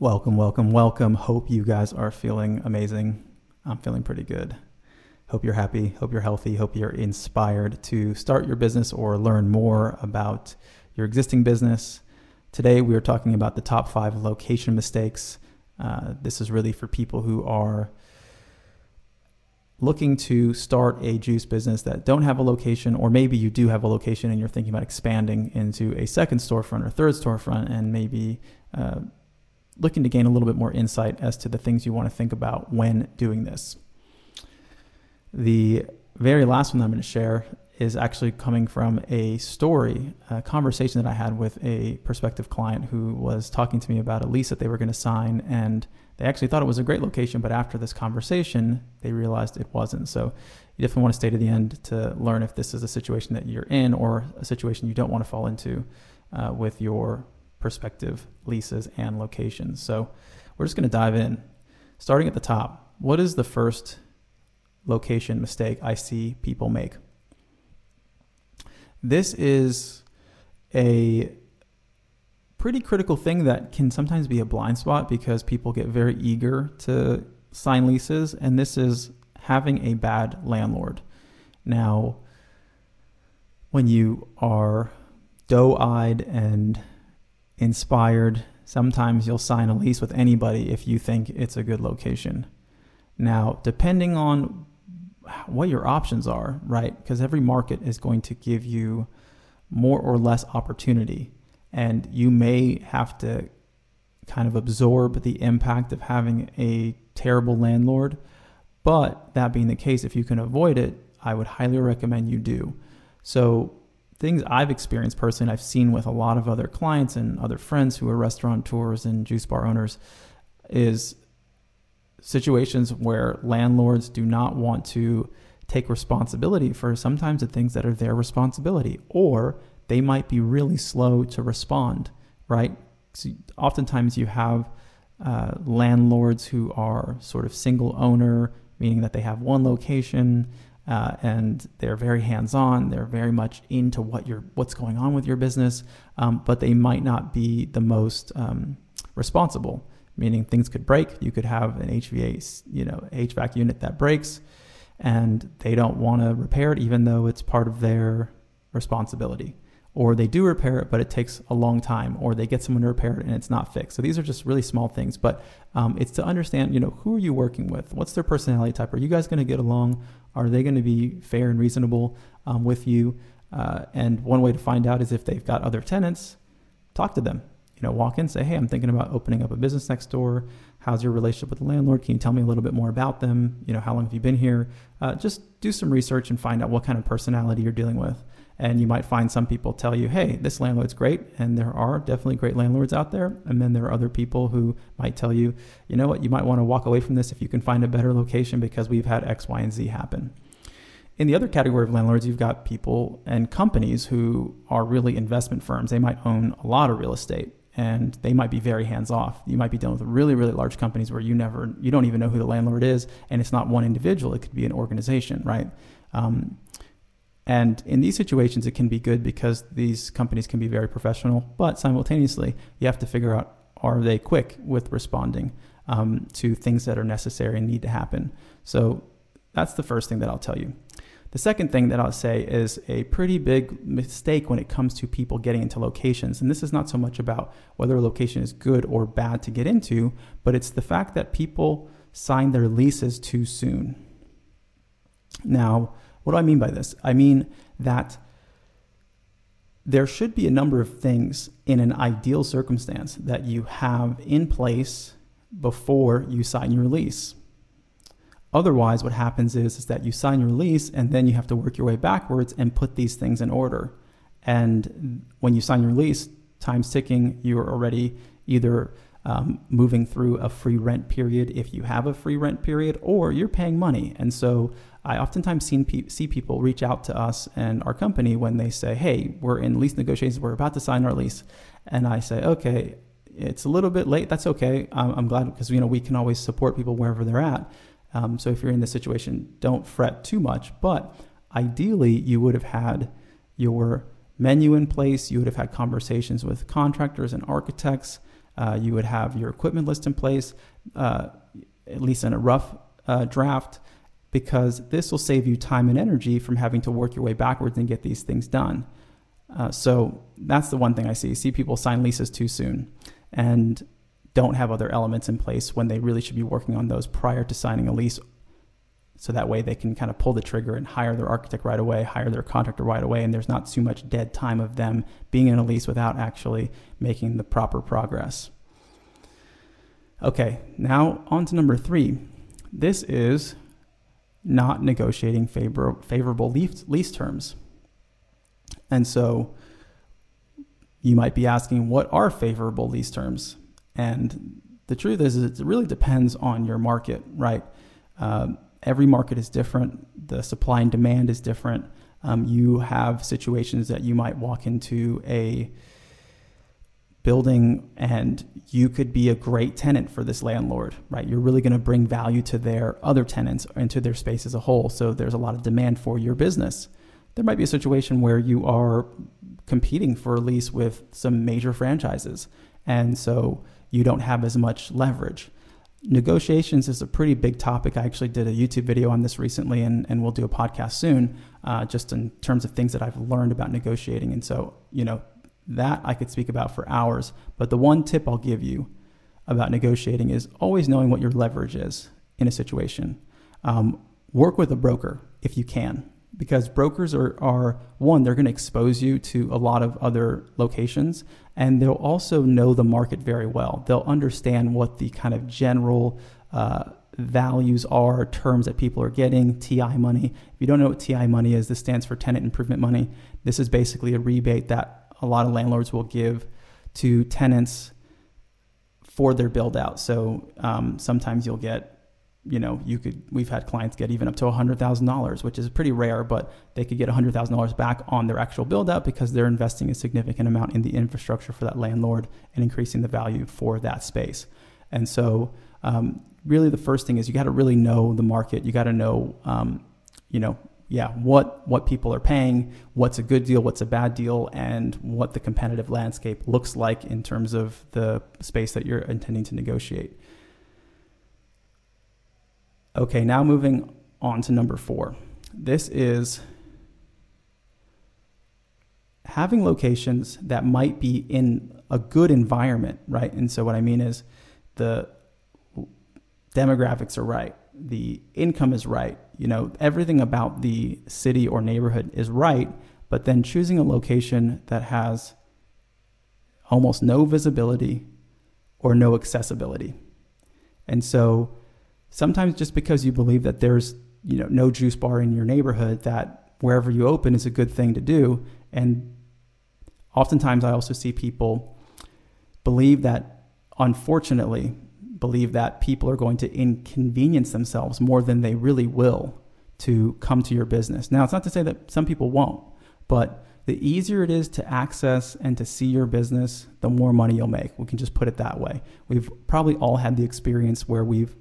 Welcome, welcome, welcome. Hope you guys are feeling amazing. I'm feeling pretty good. Hope you're happy. Hope you're healthy. Hope you're inspired to start your business or learn more about your existing business. Today, we are talking about the top five location mistakes. Uh, this is really for people who are looking to start a juice business that don't have a location, or maybe you do have a location and you're thinking about expanding into a second storefront or third storefront, and maybe uh, looking to gain a little bit more insight as to the things you want to think about when doing this. The very last one I'm going to share is actually coming from a story, a conversation that I had with a prospective client who was talking to me about a lease that they were going to sign. And they actually thought it was a great location, but after this conversation, they realized it wasn't. So you definitely want to stay to the end to learn if this is a situation that you're in or a situation you don't want to fall into uh, with your prospective leases and locations. So we're just going to dive in. Starting at the top, what is the first location mistake I see people make? This is a pretty critical thing that can sometimes be a blind spot because people get very eager to sign leases, and this is having a bad landlord. Now, when you are doe eyed and inspired. Sometimes you'll sign a lease with anybody if you think it's a good location. Now, depending on what your options are, right? Because every market is going to give you more or less opportunity. And you may have to kind of absorb the impact of having a terrible landlord. But that being the case, if you can avoid it, I would highly recommend you do. So, things I've experienced personally, I've seen with a lot of other clients and other friends who are restaurateurs and juice bar owners, is situations where landlords do not want to take responsibility for sometimes the things that are their responsibility, or they might be really slow to respond, right? So oftentimes you have uh, landlords who are sort of single owner, meaning that they have one location uh, and they're very hands-on. They're very much into what you're, what's going on with your business, um, but they might not be the most um, responsible. Meaning things could break. You could have an HVAC, you know, HVAC unit that breaks, and they don't want to repair it, even though it's part of their responsibility or they do repair it, but it takes a long time, or they get someone to repair it and it's not fixed. So these are just really small things, but um, it's to understand, you know, who are you working with? What's their personality type? Are you guys going to get along? Are they going to be fair and reasonable um, with you? Uh, and one way to find out is if they've got other tenants, talk to them. You know, walk in, say, hey, I'm thinking about opening up a business next door. How's your relationship with the landlord? Can you tell me a little bit more about them? You know, how long have you been here? Uh, just do some research and find out what kind of personality you're dealing with. And you might find some people tell you, hey, this landlord's great. And there are definitely great landlords out there. And then there are other people who might tell you, you know what, you might want to walk away from this if you can find a better location because we've had X, Y, and Z happen. In the other category of landlords, you've got people and companies who are really investment firms. They might own a lot of real estate and they might be very hands off. You might be dealing with really, really large companies where you never, you don't even know who the landlord is, and it's not one individual. It could be an organization, right? Um, and in these situations, it can be good because these companies can be very professional, but simultaneously, you have to figure out are they quick with responding um, to things that are necessary and need to happen. So that's the first thing that I'll tell you. The second thing that I'll say is a pretty big mistake when it comes to people getting into locations. And this is not so much about whether a location is good or bad to get into, but it's the fact that people sign their leases too soon. Now, what do I mean by this? I mean that there should be a number of things in an ideal circumstance that you have in place before you sign your lease. Otherwise, what happens is, is that you sign your lease and then you have to work your way backwards and put these things in order. And when you sign your lease, time's ticking, you're already either um, moving through a free rent period if you have a free rent period, or you're paying money. And so I oftentimes pe- see people reach out to us and our company when they say, Hey, we're in lease negotiations, we're about to sign our lease. And I say, Okay, it's a little bit late. That's okay. I'm, I'm glad because you know we can always support people wherever they're at. Um, so if you're in this situation, don't fret too much. But ideally, you would have had your menu in place. You would have had conversations with contractors and architects. Uh, you would have your equipment list in place, uh, at least in a rough uh, draft, because this will save you time and energy from having to work your way backwards and get these things done. Uh, so that's the one thing I see. See people sign leases too soon and don't have other elements in place when they really should be working on those prior to signing a lease so that way they can kind of pull the trigger and hire their architect right away, hire their contractor right away, and there's not too much dead time of them being in a lease without actually making the proper progress. Okay, now on to number three. This is not negotiating favor- favorable lease, lease terms. And so you might be asking, what are favorable lease terms? And the truth is, is it really depends on your market, right? Um, every market is different. The supply and demand is different. Um, you have situations that you might walk into a building and you could be a great tenant for this landlord, right? You're really going to bring value to their other tenants and to their space as a whole. So there's a lot of demand for your business. There might be a situation where you are competing for a lease with some major franchises. And so you don't have as much leverage negotiations is a pretty big topic. I actually did a YouTube video on this recently, and, and we'll do a podcast soon, uh, just in terms of things that I've learned about negotiating. And so, you know, that I could speak about for hours. But the one tip I'll give you about negotiating is always knowing what your leverage is in a situation. Um, work with a broker if you can because brokers are, are one they're going to expose you to a lot of other locations and they'll also know the market very well. They'll understand what the kind of general uh, values are terms that people are getting ti money. If you don't know what ti money is this stands for tenant improvement money. This is basically a rebate that a lot of landlords will give to tenants for their build out so um, sometimes you'll get you know, you could, we've had clients get even up to $100,000, which is pretty rare, but they could get $100,000 back on their actual build out because they're investing a significant amount in the infrastructure for that landlord and increasing the value for that space. And so, um, really, the first thing is you got to really know the market. You got to know, um, you know, yeah, what what people are paying, what's a good deal, what's a bad deal, and what the competitive landscape looks like in terms of the space that you're intending to negotiate. Okay, now moving on to number four. This is having locations that might be in a good environment, right? And so what I mean is the demographics are right, the income is right, you know, everything about the city or neighborhood is right, but then choosing a location that has almost no visibility or no accessibility. And so sometimes just because you believe that there's you know no juice bar in your neighborhood that wherever you open is a good thing to do. And oftentimes i also see people believe that unfortunately believe that people are going to inconvenience themselves more than they really will to come to your business. Now it's not to say that some people won't but the easier it is to access and to see your business the more money you'll make. We can just put it that way. We've probably all had the experience where we've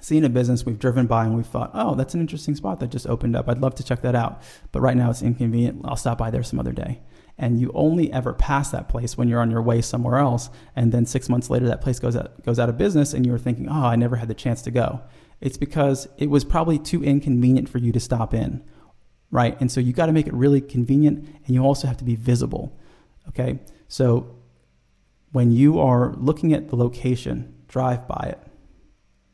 seen a business we've driven by and we've thought, oh, that's an interesting spot that just opened up. I'd love to check that out. But right now it's inconvenient. I'll stop by there some other day. And you only ever pass that place when you're on your way somewhere else. And then six months later, that place goes out, goes out of business and you're thinking, oh, I never had the chance to go. It's because it was probably too inconvenient for you to stop in, right? And so you got to make it really convenient and you also have to be visible, okay? So when you are looking at the location, drive by it,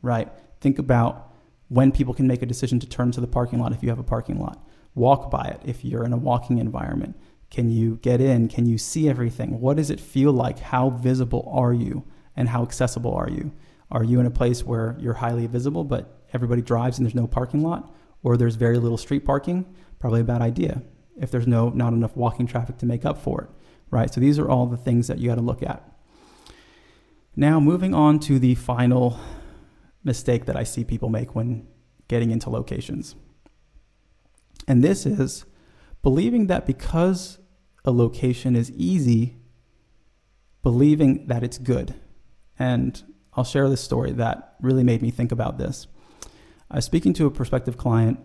right? Think about when people can make a decision to turn to the parking lot if you have a parking lot. Walk by it if you're in a walking environment. Can you get in? Can you see everything? What does it feel like? How visible are you? And how accessible are you? Are you in a place where you're highly visible, but everybody drives and there's no parking lot? Or there's very little street parking? Probably a bad idea. if there's no not enough walking traffic to make up for it, right? So these are all the things that you got to look at. Now, moving on to the final mistake that I see people make when getting into locations. And this is believing that because a location is easy, believing that it's good. And I'll share this story that really made me think about this. I was speaking to a prospective client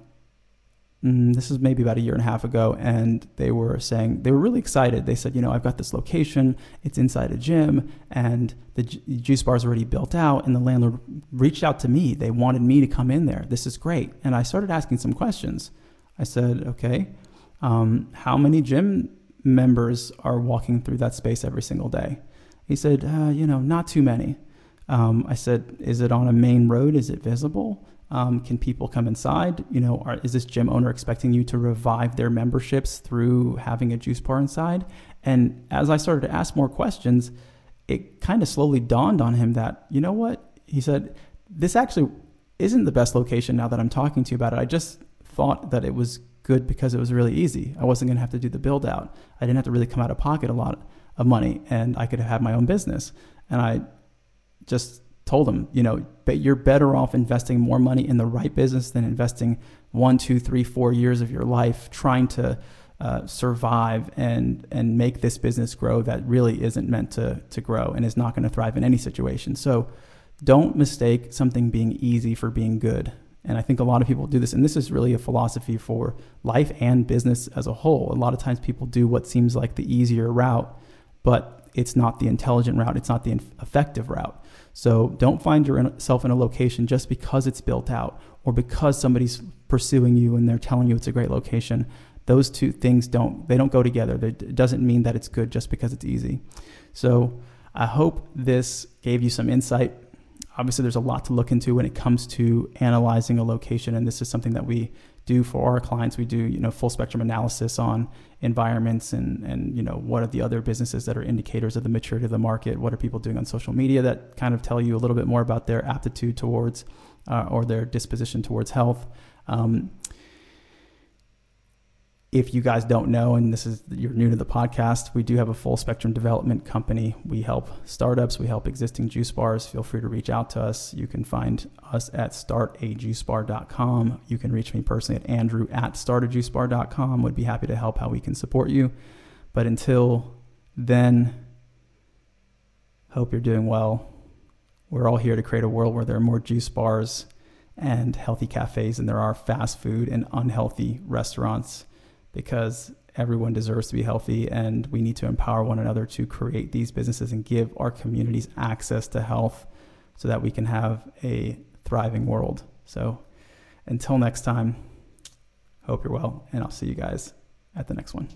mm, this is maybe about a year and a half ago, and they were saying they were really excited. They said, you know, I've got this location, it's inside a gym, and the juice bar is already built out. And the landlord reached out to me. They wanted me to come in there. This is great. And I started asking some questions. I said, okay, um, how many gym members are walking through that space every single day? He said, uh, you know, not too many. Um, I said, is it on a main road? Is it visible? Um, can people come inside? You know, are, is this gym owner expecting you to revive their memberships through having a juice bar inside? And as I started to ask more questions, it kind of slowly dawned on him that, you know what? He said, this actually isn't the best location now that I'm talking to you about it. I just thought that it was good because it was really easy. I wasn't going to have to do the build out. I didn't have to really come out of pocket a lot of money and I could have had my own business. And I just told him, you know, but you're better off investing more money in the right business than investing one, two, three, four years of your life trying to uh, survive and and make this business grow that really isn't meant to to grow and is not going to thrive in any situation. So don't mistake something being easy for being good. And I think a lot of people do this, and this is really a philosophy for life and business as a whole. A lot of times people do what seems like the easier route, but it's not the intelligent route, it's not the effective route. So don't find yourself in a location just because it's built out or because somebody's pursuing you and they're telling you it's a great location. Those two things don't they don't go together. It doesn't mean that it's good just because it's easy. So I hope this gave you some insight. Obviously, there's a lot to look into when it comes to analyzing a location, and this is something that we do for our clients. We do, you know, full spectrum analysis on environments and, and, you know, what are the other businesses that are indicators of the maturity of the market? What are people doing on social media that kind of tell you a little bit more about their aptitude towards uh, or their disposition towards health? Um, if you guys don't know, and this is you're new to the podcast, we do have a full spectrum development company. We help startups, we help existing juice bars. Feel free to reach out to us. You can find us at startajuicebar.com. You can reach me personally at andrew at startajuicebar.com. Would be happy to help how we can support you. But until then, hope you're doing well. We're all here to create a world where there are more juice bars and healthy cafes than there are fast food and unhealthy restaurants because everyone deserves to be healthy and we need to empower one another to create these businesses and give our communities access to health so that we can have a thriving world. So until next time, hope you're well, and I'll see you guys at the next one.